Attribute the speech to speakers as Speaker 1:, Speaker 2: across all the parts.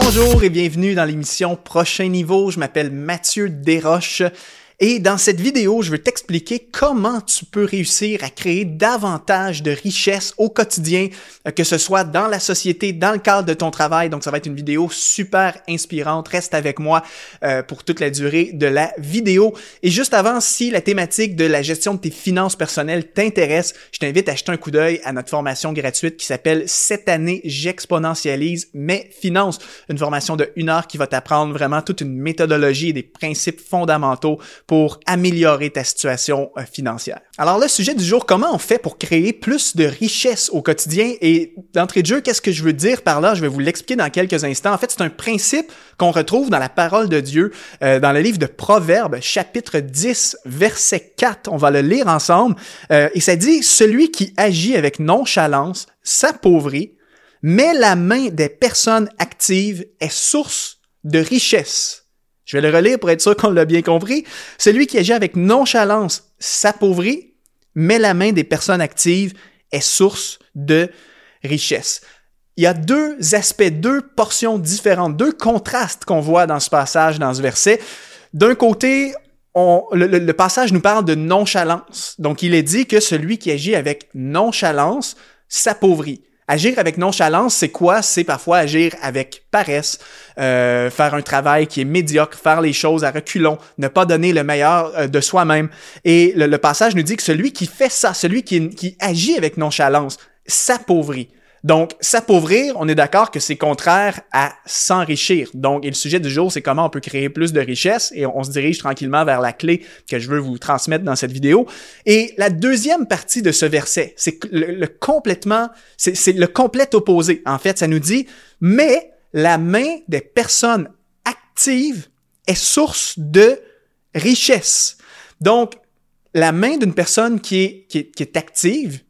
Speaker 1: Bonjour et bienvenue dans l'émission Prochain Niveau. Je m'appelle Mathieu Desroches. Et dans cette vidéo, je veux t'expliquer comment tu peux réussir à créer davantage de richesse au quotidien, euh, que ce soit dans la société, dans le cadre de ton travail. Donc, ça va être une vidéo super inspirante. Reste avec moi euh, pour toute la durée de la vidéo. Et juste avant, si la thématique de la gestion de tes finances personnelles t'intéresse, je t'invite à jeter un coup d'œil à notre formation gratuite qui s'appelle Cette année, j'exponentialise mes finances. Une formation de une heure qui va t'apprendre vraiment toute une méthodologie et des principes fondamentaux pour améliorer ta situation euh, financière. Alors le sujet du jour, comment on fait pour créer plus de richesse au quotidien? Et d'entrée de jeu, qu'est-ce que je veux dire par là? Je vais vous l'expliquer dans quelques instants. En fait, c'est un principe qu'on retrouve dans la parole de Dieu, euh, dans le livre de Proverbes, chapitre 10, verset 4. On va le lire ensemble. Euh, et ça dit, celui qui agit avec nonchalance s'appauvrit, mais la main des personnes actives est source de richesse. Je vais le relire pour être sûr qu'on l'a bien compris. Celui qui agit avec nonchalance s'appauvrit, mais la main des personnes actives est source de richesse. Il y a deux aspects, deux portions différentes, deux contrastes qu'on voit dans ce passage, dans ce verset. D'un côté, le, passage nous parle de nonchalance. Donc, il est dit que celui qui agit avec nonchalance s'appauvrit. Agir avec nonchalance, c'est quoi? C'est parfois agir avec paresse, euh, faire un travail qui est médiocre, faire les choses à reculons, ne pas donner le meilleur euh, de soi-même. Et le, passage nous dit que celui qui fait ça, celui qui, qui agit avec nonchalance, s'appauvrit. Donc, s'appauvrir, on est d'accord que c'est contraire à s'enrichir. Donc, et le sujet du jour, c'est comment on peut créer plus de richesse et on, se dirige tranquillement vers la clé que je veux vous transmettre dans cette vidéo. Et la deuxième partie de ce verset, c'est le, complètement, c'est le complet opposé. En fait, ça nous dit, mais la main des personnes actives est source de richesse. Donc, la main d'une personne qui est, active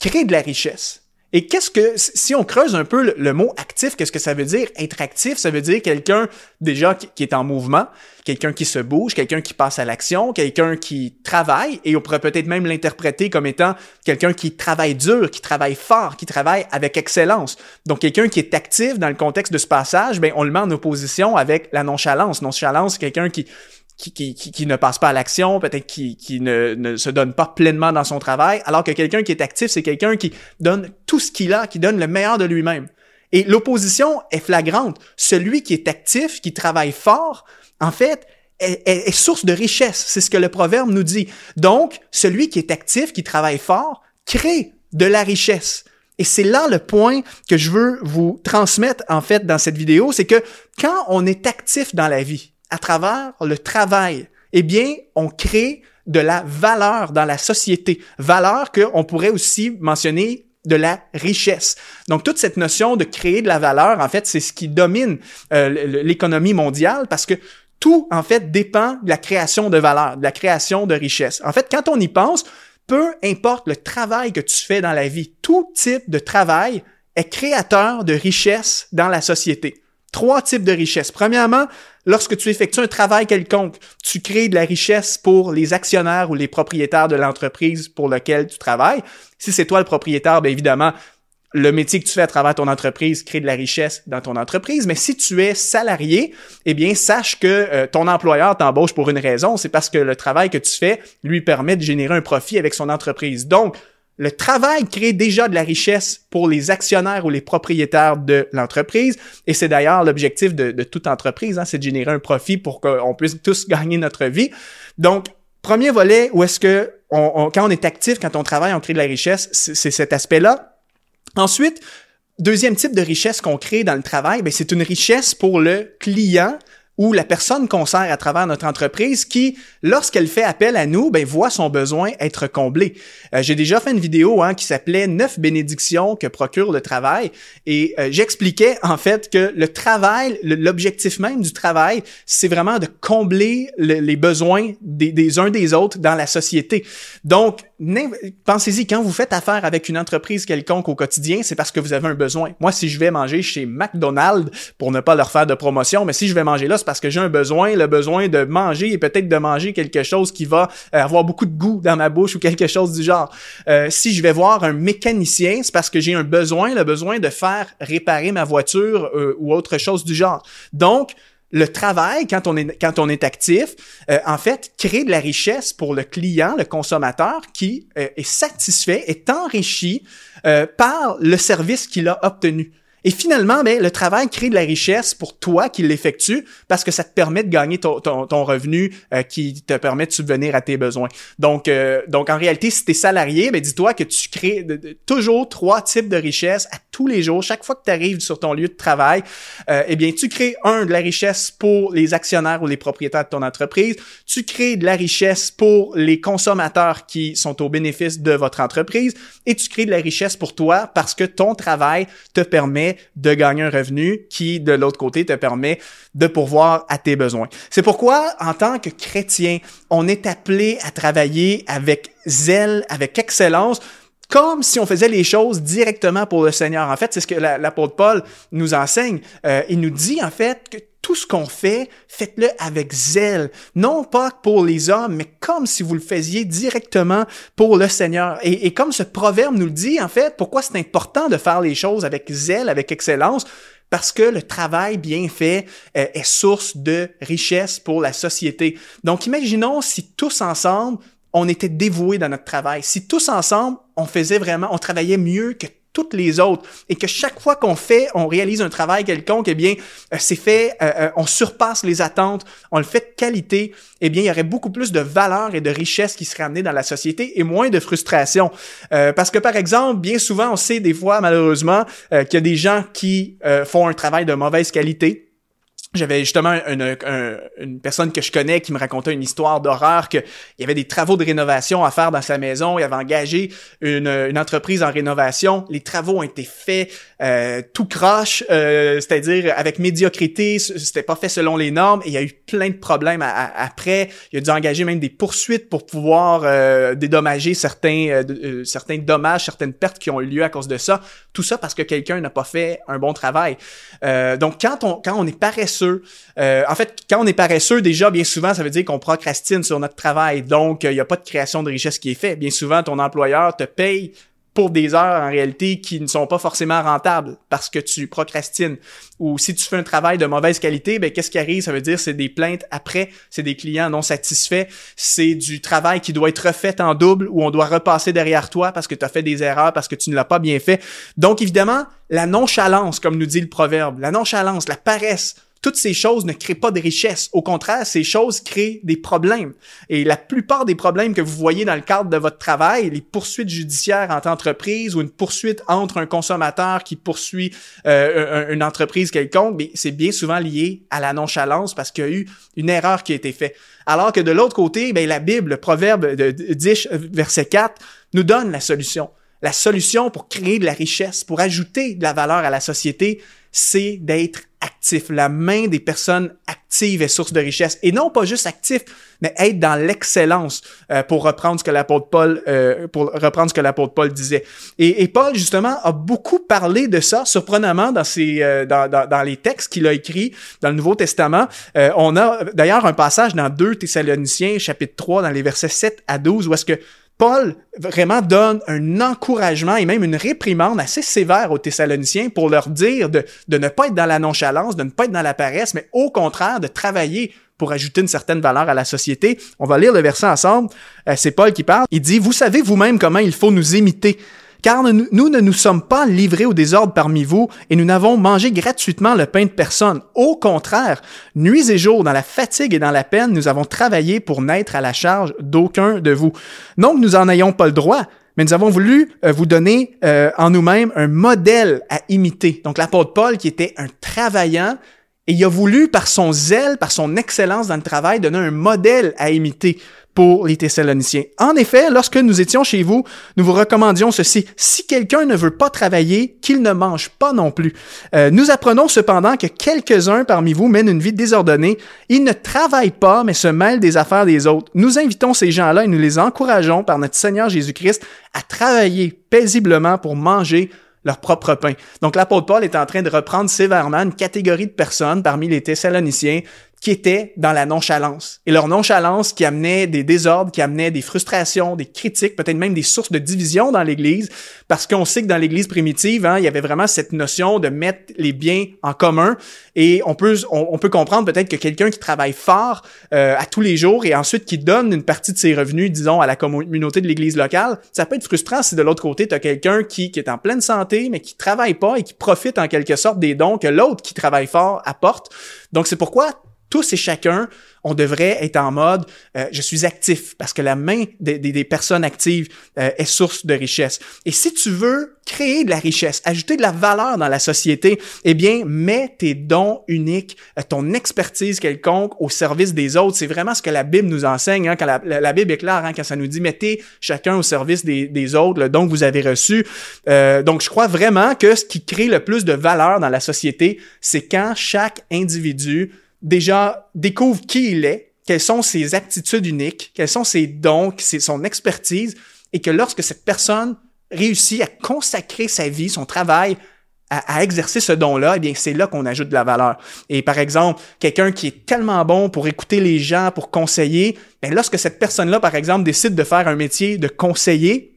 Speaker 1: crée de la richesse. Et qu'est-ce que, si on creuse un peu le, mot actif, qu'est-ce que ça veut dire? Être actif, ça veut dire quelqu'un déjà qui, est en mouvement, quelqu'un qui se bouge, quelqu'un qui passe à l'action, quelqu'un qui travaille, et on pourrait peut-être même l'interpréter comme étant quelqu'un qui travaille dur, qui travaille fort, qui travaille avec excellence. Donc quelqu'un qui est actif dans le contexte de ce passage, ben on le met en opposition avec la nonchalance. Nonchalance, c'est quelqu'un qui qui, ne passe pas à l'action, peut-être qui, ne, se donne pas pleinement dans son travail, alors que quelqu'un qui est actif, c'est quelqu'un qui donne tout ce qu'il a, qui donne le meilleur de lui-même. Et l'opposition est flagrante. Celui qui est actif, qui travaille fort, en fait, est source de richesse. C'est ce que le proverbe nous dit. Donc, celui qui est actif, qui travaille fort, crée de la richesse. Et c'est là le point que je veux vous transmettre, en fait, dans cette vidéo, c'est que quand on est actif dans la vie, à travers le travail, eh bien, on crée de la valeur dans la société. Valeur qu'on pourrait aussi mentionner de la richesse. Donc toute cette notion de créer de la valeur, en fait, c'est ce qui domine euh, l'économie mondiale parce que tout, en fait, dépend de la création de valeur, de la création de richesse. En fait, quand on y pense, peu importe le travail que tu fais dans la vie, tout type de travail est créateur de richesse dans la société. Trois types de richesse. Premièrement, lorsque tu effectues un travail quelconque, tu crées de la richesse pour les actionnaires ou les propriétaires de l'entreprise pour laquelle tu travailles. Si c'est toi le propriétaire, bien évidemment, le métier que tu fais à travers ton entreprise crée de la richesse dans ton entreprise. Mais si tu es salarié, eh bien, sache que euh, ton employeur t'embauche pour une raison. C'est parce que le travail que tu fais lui permet de générer un profit avec son entreprise. Donc, le travail crée déjà de la richesse pour les actionnaires ou les propriétaires de l'entreprise. Et c'est d'ailleurs l'objectif de, toute entreprise, hein, c'est de générer un profit pour qu'on puisse tous gagner notre vie. Donc, premier volet où est-ce que quand on est actif, quand on travaille, on crée de la richesse, c'est cet aspect-là. Ensuite, deuxième type de richesse qu'on crée dans le travail, ben, c'est une richesse pour le client ou la personne qu'on sert à travers notre entreprise qui, lorsqu'elle fait appel à nous, ben, voit son besoin être comblé. Euh, j'ai déjà fait une vidéo hein, qui s'appelait Neuf bénédictions que procure le travail et euh, j'expliquais en fait que le travail, l'objectif même du travail, c'est vraiment de combler les besoins des, des uns des autres dans la société. Donc, pensez-y, quand vous faites affaire avec une entreprise quelconque au quotidien, c'est parce que vous avez un besoin. Moi, si je vais manger chez McDonald's, pour ne pas leur faire de promotion, mais si je vais manger là, c'est parce que j'ai un besoin, le besoin de manger et peut-être de manger quelque chose qui va euh, avoir beaucoup de goût dans ma bouche ou quelque chose du genre. Euh, si je vais voir un mécanicien, c'est parce que j'ai un besoin, le besoin de faire réparer ma voiture euh, ou autre chose du genre. Donc, le travail, quand on est, quand on est actif, euh, en fait, crée de la richesse pour le client, le consommateur, qui euh, est satisfait, est enrichi euh, par le service qu'il a obtenu. Et finalement, ben, le travail crée de la richesse pour toi qui l'effectue parce que ça te permet de gagner ton, ton, revenu qui te permet de subvenir à tes besoins. Donc, donc en réalité, si tu es salarié, ben, dis-toi que tu crées toujours trois types de richesses à tous les jours. Chaque fois que tu arrives sur ton lieu de travail, euh, eh bien, tu crées, un, de la richesse pour les actionnaires ou les propriétaires de ton entreprise. Tu crées de la richesse pour les consommateurs qui sont au bénéfice de votre entreprise. Et tu crées de la richesse pour toi parce que ton travail te permet de gagner un revenu qui, de l'autre côté, te permet de pourvoir à tes besoins. C'est pourquoi, en tant que chrétien, on est appelé à travailler avec zèle, avec excellence, comme si on faisait les choses directement pour le Seigneur. En fait, c'est ce que l'apôtre Paul nous enseigne. Euh, il nous dit, en fait, que tout ce qu'on fait, faites-le avec zèle. Non pas pour les hommes, mais comme si vous le faisiez directement pour le Seigneur. Et, comme ce proverbe nous le dit, en fait, pourquoi c'est important de faire les choses avec zèle, avec excellence, parce que le travail bien fait euh, est source de richesse pour la société. Donc imaginons si tous ensemble, on était dévoués dans notre travail, si tous ensemble, on faisait vraiment, on travaillait mieux que toutes les autres et que chaque fois qu'on fait, on réalise un travail quelconque, eh bien, euh, c'est fait, euh, euh, on surpasse les attentes, on le fait de qualité, eh bien, il y aurait beaucoup plus de valeur et de richesse qui serait amenée dans la société et moins de frustration. parce que, par exemple, bien souvent, on sait des fois, malheureusement, qu'il y a des gens qui font un travail de mauvaise qualité j'avais justement une, une, personne que je connais qui me racontait une histoire d'horreur qu'il y avait des travaux de rénovation à faire dans sa maison. Il avait engagé une, une entreprise en rénovation. Les travaux ont été faits euh, tout croche, euh, c'est-à-dire avec médiocrité. C'était pas fait selon les normes et il y a eu plein de problèmes après. Il a dû engager même des poursuites pour pouvoir euh, dédommager certains, certains dommages, certaines pertes qui ont eu lieu à cause de ça. Tout ça parce que quelqu'un n'a pas fait un bon travail. donc quand on, quand on est paresseux, euh, en fait, quand on est paresseux, déjà, bien souvent, ça veut dire qu'on procrastine sur notre travail. Donc, il n'y a pas de création de richesse qui est faite. Bien souvent, ton employeur te paye pour des heures en réalité qui ne sont pas forcément rentables parce que tu procrastines. Ou si tu fais un travail de mauvaise qualité, ben qu'est-ce qui arrive? Ça veut dire c'est des plaintes après, c'est des clients non satisfaits, c'est du travail qui doit être refait en double ou on doit repasser derrière toi parce que tu as fait des erreurs parce que tu ne l'as pas bien fait. Donc évidemment, la nonchalance comme nous dit le proverbe, la nonchalance, la paresse, toutes ces choses ne créent pas de richesse. Au contraire, ces choses créent des problèmes. Et la plupart des problèmes que vous voyez dans le cadre de votre travail, les poursuites judiciaires entre entreprises ou une poursuite entre un consommateur qui poursuit euh, une entreprise quelconque, c'est bien souvent lié à la nonchalance parce qu'il y a eu une erreur qui a été faite. Alors que de l'autre côté, la Bible, le proverbe de 10, verset 4, nous donne la solution. La solution pour créer de la richesse, pour ajouter de la valeur à la société, c'est d'être actif. La main des personnes actives est source de richesse. Et non pas juste actif, mais être dans l'excellence, euh, pour reprendre ce que l'apôtre Paul, euh, pour reprendre ce que l'apôtre Paul disait. Et, Paul, justement, a beaucoup parlé de ça, surprenamment, euh, dans, dans, les textes qu'il a écrits dans le Nouveau Testament. on a d'ailleurs un passage dans 2 Thessaloniciens, chapitre 3, dans les versets 7 à 12, où est-ce que Paul vraiment donne un encouragement et même une réprimande assez sévère aux Thessaloniciens pour leur dire de, de, ne pas être dans la nonchalance, de ne pas être dans la paresse, mais au contraire de travailler pour ajouter une certaine valeur à la société. On va lire le verset ensemble. Euh, c'est Paul qui parle. Il dit, Vous savez vous-même comment il faut nous imiter car nous ne nous sommes pas livrés au désordre parmi vous, et nous n'avons mangé gratuitement le pain de personne. Au contraire, nuits et jours, dans la fatigue et dans la peine, nous avons travaillé pour n'être à la charge d'aucun de vous. Que nous en ayons pas le droit, mais nous avons voulu euh, vous donner euh, en nous-mêmes un modèle à imiter. Donc l'apôtre Paul, qui était un travaillant, Et il a voulu, par son zèle, par son excellence dans le travail, donner un modèle à imiter pour les Thessaloniciens. En effet, lorsque nous étions chez vous, nous vous recommandions ceci. Si quelqu'un ne veut pas travailler, qu'il ne mange pas non plus. Euh, nous apprenons cependant que quelques-uns parmi vous mènent une vie désordonnée. Ils ne travaillent pas, mais se mêlent des affaires des autres. Nous invitons ces gens-là et nous les encourageons par notre Seigneur Jésus-Christ à travailler paisiblement pour manger leur propre pain. Donc l'apôtre Paul est en train de reprendre sévèrement une catégorie de personnes parmi les Thessaloniciens qui étaient dans la nonchalance. Et leur nonchalance qui amenait des désordres, qui amenait des frustrations, des critiques, peut-être même des sources de division dans l'Église, parce qu'on sait que dans l'Église primitive, hein, il y avait vraiment cette notion de mettre les biens en commun. Et on peut, on, peut comprendre peut-être que quelqu'un qui travaille fort euh, à tous les jours et ensuite qui donne une partie de ses revenus, disons, à la communauté de l'Église locale, ça peut être frustrant si de l'autre côté, tu as quelqu'un qui, qui est en pleine santé, mais qui travaille pas et qui profite en quelque sorte des dons que l'autre qui travaille fort apporte. Donc c'est pourquoi tous et chacun, on devrait être en mode euh, je suis actif parce que la main des, des, personnes actives euh, est source de richesse. Et si tu veux créer de la richesse, ajouter de la valeur dans la société, eh bien, mets tes dons uniques, euh, ton expertise quelconque au service des autres. C'est vraiment ce que la Bible nous enseigne. Hein, quand la, Bible est claire, hein, quand ça nous dit mettez chacun au service des, des autres, le don que vous avez reçu. donc, je crois vraiment que ce qui crée le plus de valeur dans la société, c'est quand chaque individu déjà découvre qui il est, quelles sont ses aptitudes uniques, quels sont ses dons, son expertise, et que lorsque cette personne réussit à consacrer sa vie, son travail, à, exercer ce don-là, eh bien, c'est là qu'on ajoute de la valeur. Et par exemple, quelqu'un qui est tellement bon pour écouter les gens, pour conseiller, bien, lorsque cette personne-là, par exemple, décide de faire un métier de conseiller,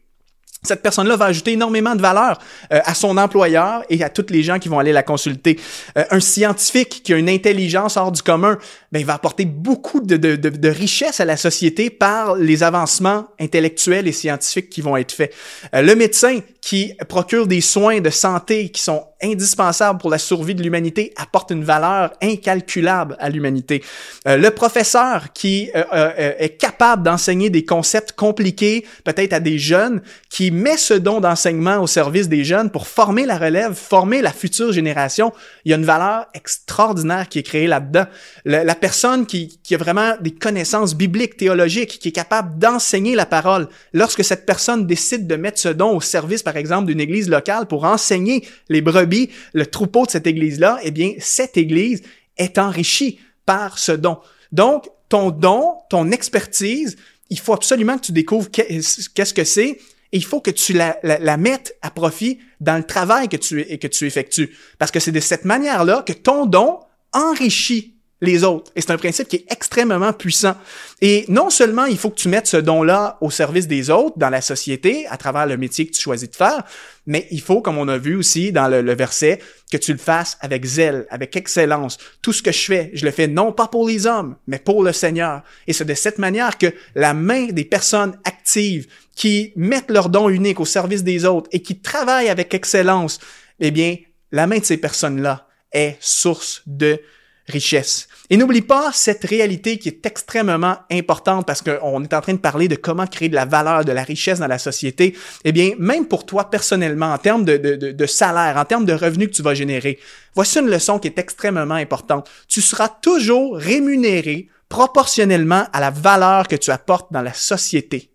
Speaker 1: cette personne-là va ajouter énormément de valeur euh, à son employeur et à toutes les gens qui vont aller la consulter. Euh, un scientifique qui a une intelligence hors du commun, ben, il va apporter beaucoup de, de, richesse à la société par les avancements intellectuels et scientifiques qui vont être faits. Euh, le médecin qui procure des soins de santé qui sont indispensables pour la survie de l'humanité apporte une valeur incalculable à l'humanité. Euh, le professeur qui euh, euh, est capable d'enseigner des concepts compliqués, peut-être à des jeunes, qui met ce don d'enseignement au service des jeunes pour former la relève, former la future génération, il y a une valeur extraordinaire qui est créée là-dedans. La, personne qui, qui a vraiment des connaissances bibliques, théologiques, qui est capable d'enseigner la parole, lorsque cette personne décide de mettre ce don au service, par exemple, d'une église locale pour enseigner les brebis, le troupeau de cette église-là, eh bien, cette église est enrichie par ce don. Donc, ton don, ton expertise, il faut absolument que tu découvres qu'est-ce que c'est et il faut que tu la, mettes à profit dans le travail que tu, que tu effectues. Parce que c'est de cette manière-là que ton don enrichit les autres. Et c'est un principe qui est extrêmement puissant. Et non seulement il faut que tu mettes ce don-là au service des autres dans la société à travers le métier que tu choisis de faire, mais il faut, comme on a vu aussi dans le, verset, que tu le fasses avec zèle, avec excellence. Tout ce que je fais, je le fais non pas pour les hommes, mais pour le Seigneur. Et c'est de cette manière que la main des personnes actives qui mettent leur don unique au service des autres et qui travaillent avec excellence, eh bien, la main de ces personnes-là est source de richesse. Et n'oublie pas cette réalité qui est extrêmement importante parce qu'on est en train de parler de comment créer de la valeur, de la richesse dans la société. Eh bien, même pour toi personnellement, en termes de, salaire, en termes de revenus que tu vas générer, voici une leçon qui est extrêmement importante. Tu seras toujours rémunéré proportionnellement à la valeur que tu apportes dans la société.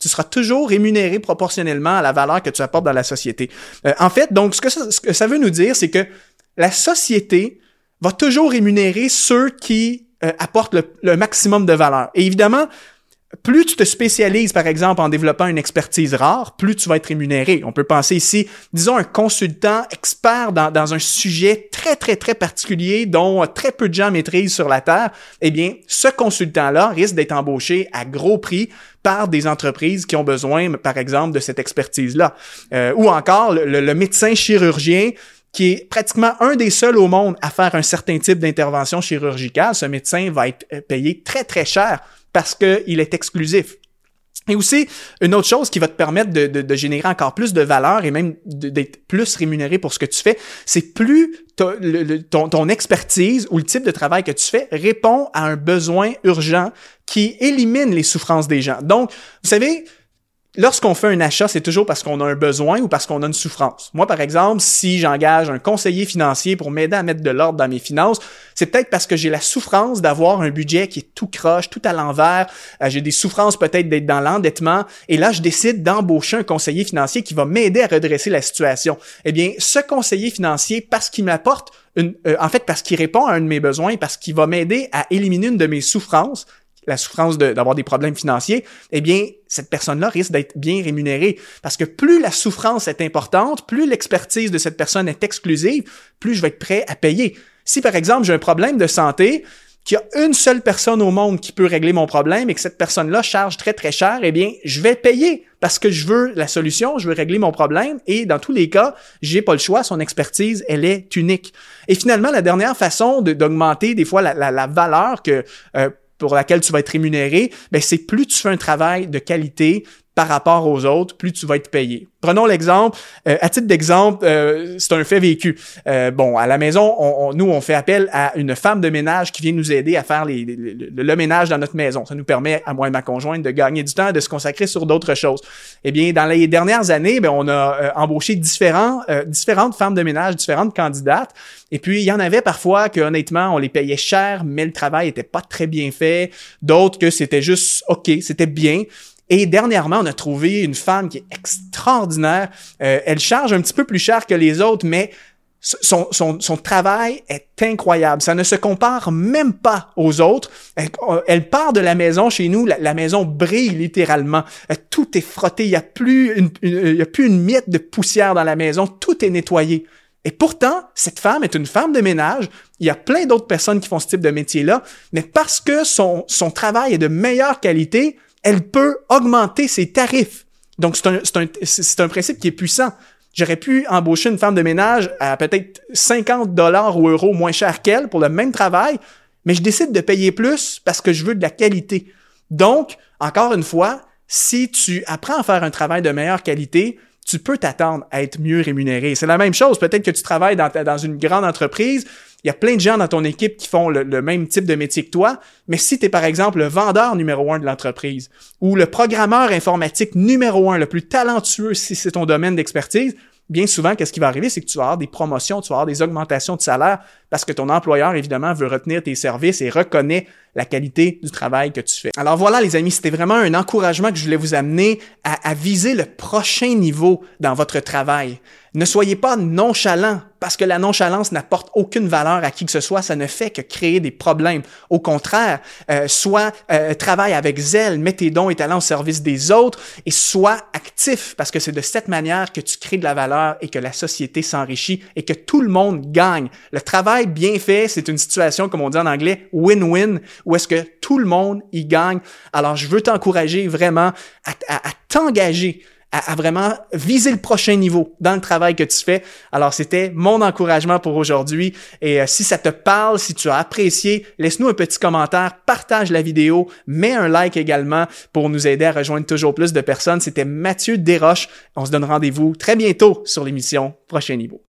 Speaker 1: Tu seras toujours rémunéré proportionnellement à la valeur que tu apportes dans la société. Euh, en fait, donc, ce que ça veut nous dire, c'est que la société va toujours rémunérer ceux qui euh, apportent le, maximum de valeur. Et évidemment, plus tu te spécialises, par exemple, en développant une expertise rare, plus tu vas être rémunéré. On peut penser ici, disons, un consultant expert dans, un sujet très, très, très particulier dont très peu de gens maîtrisent sur la Terre. Eh bien, ce consultant-là risque d'être embauché à gros prix par des entreprises qui ont besoin, par exemple, de cette expertise-là. Euh, ou encore, le médecin chirurgien qui est pratiquement un des seuls au monde à faire un certain type d'intervention chirurgicale, ce médecin va être euh, payé très très cher parce qu'il est exclusif. Et aussi, une autre chose qui va te permettre de, générer encore plus de valeur et même d'être plus rémunéré pour ce que tu fais, c'est plus ton, expertise ou le type de travail que tu fais répond à un besoin urgent qui élimine les souffrances des gens. Donc, vous savez, lorsqu'on fait un achat, c'est toujours parce qu'on a un besoin ou parce qu'on a une souffrance. Moi, par exemple, si j'engage un conseiller financier pour m'aider à mettre de l'ordre dans mes finances, c'est peut-être parce que j'ai la souffrance d'avoir un budget qui est tout croche, tout à l'envers. Euh, j'ai des souffrances peut-être d'être dans l'endettement. Et là, je décide d'embaucher un conseiller financier qui va m'aider à redresser la situation. Eh bien, ce conseiller financier, parce qu'il m'apporte une, euh, en fait, parce qu'il répond à un de mes besoins, parce qu'il va m'aider à éliminer une de mes souffrances, la souffrance d'avoir des problèmes financiers, eh bien, cette personne-là risque d'être bien rémunérée. Parce que plus la souffrance est importante, plus l'expertise de cette personne est exclusive, plus je vais être prêt à payer. Si, par exemple, j'ai un problème de santé, qu'il y a une seule personne au monde qui peut régler mon problème et que cette personne-là charge très très cher, eh bien, je vais payer parce que je veux la solution, je veux régler mon problème et dans tous les cas, j'ai pas le choix, son expertise, elle est unique. Et finalement, la dernière façon d'augmenter des fois la, valeur que euh, pour laquelle tu vas être rémunéré, ben c'est plus tu fais un travail de qualité par rapport aux autres, plus tu vas être payé. Prenons l'exemple, euh, à titre d'exemple, euh, c'est un fait vécu. Euh, bon, à la maison, on, nous, on fait appel à une femme de ménage qui vient nous aider à faire les, le, ménage dans notre maison. Ça nous permet, à moi et ma conjointe, de gagner du temps, de se consacrer sur d'autres choses. Eh bien, dans les dernières années, ben, on a embauché différents, différentes femmes de ménage, différentes candidates. Et puis, il y en avait parfois que, honnêtement, on les payait cher, mais le travail était pas très bien fait. D'autres que c'était juste OK, c'était bien. Et dernièrement, on a trouvé une femme qui est extraordinaire. Euh, elle charge un petit peu plus cher que les autres, mais son, travail est incroyable. Ça ne se compare même pas aux autres. Elle, part de la maison chez nous, la, maison brille littéralement. Euh, tout est frotté, il n'y a, plus une, a plus une miette de poussière dans la maison, tout est nettoyé. Et pourtant, cette femme est une femme de ménage. Il y a plein d'autres personnes qui font ce type de métier-là, mais parce que son travail est de meilleure qualité, elle peut augmenter ses tarifs. Donc, c'est un, un, un, principe qui est puissant. J'aurais pu embaucher une femme de ménage à peut-être 50 dollars ou euros moins cher qu'elle pour le même travail, mais je décide de payer plus parce que je veux de la qualité. Donc, encore une fois, si tu apprends à faire un travail de meilleure qualité, tu peux t'attendre à être mieux rémunéré. C'est la même chose. Peut-être que tu travailles dans, dans une grande entreprise, il y a plein de gens dans ton équipe qui font le, même type de métier que toi, mais si tu es par exemple le vendeur numéro un de l'entreprise ou le programmeur informatique numéro un, le plus talentueux si c'est ton domaine d'expertise, bien souvent, qu'est-ce qui va arriver, c'est que tu vas avoir des promotions, tu vas avoir des augmentations de salaire parce que ton employeur, évidemment, veut retenir tes services et reconnaît la qualité du travail que tu fais. Alors voilà, les amis, c'était vraiment un encouragement que je voulais vous amener à, à viser le prochain niveau dans votre travail. Ne soyez pas nonchalant parce que la nonchalance n'apporte aucune valeur à qui que ce soit, ça ne fait que créer des problèmes. Au contraire, euh, soit euh, travaille avec zèle, mets tes dons et talents au service des autres et sois actif parce que c'est de cette manière que tu crées de la valeur et que la société s'enrichit et que tout le monde gagne. Le travail bien fait, c'est une situation, comme on dit en anglais, win-win, où est-ce que tout le monde y gagne. Alors, je veux t'encourager vraiment à t'engager à, vraiment viser le prochain niveau dans le travail que tu fais. Alors, c'était mon encouragement pour aujourd'hui. Et euh, si ça te parle, si tu as apprécié, laisse-nous un petit commentaire, partage la vidéo, mets un like également pour nous aider à rejoindre toujours plus de personnes. C'était Mathieu Desroches. On se donne rendez-vous très bientôt sur l'émission Prochain Niveau.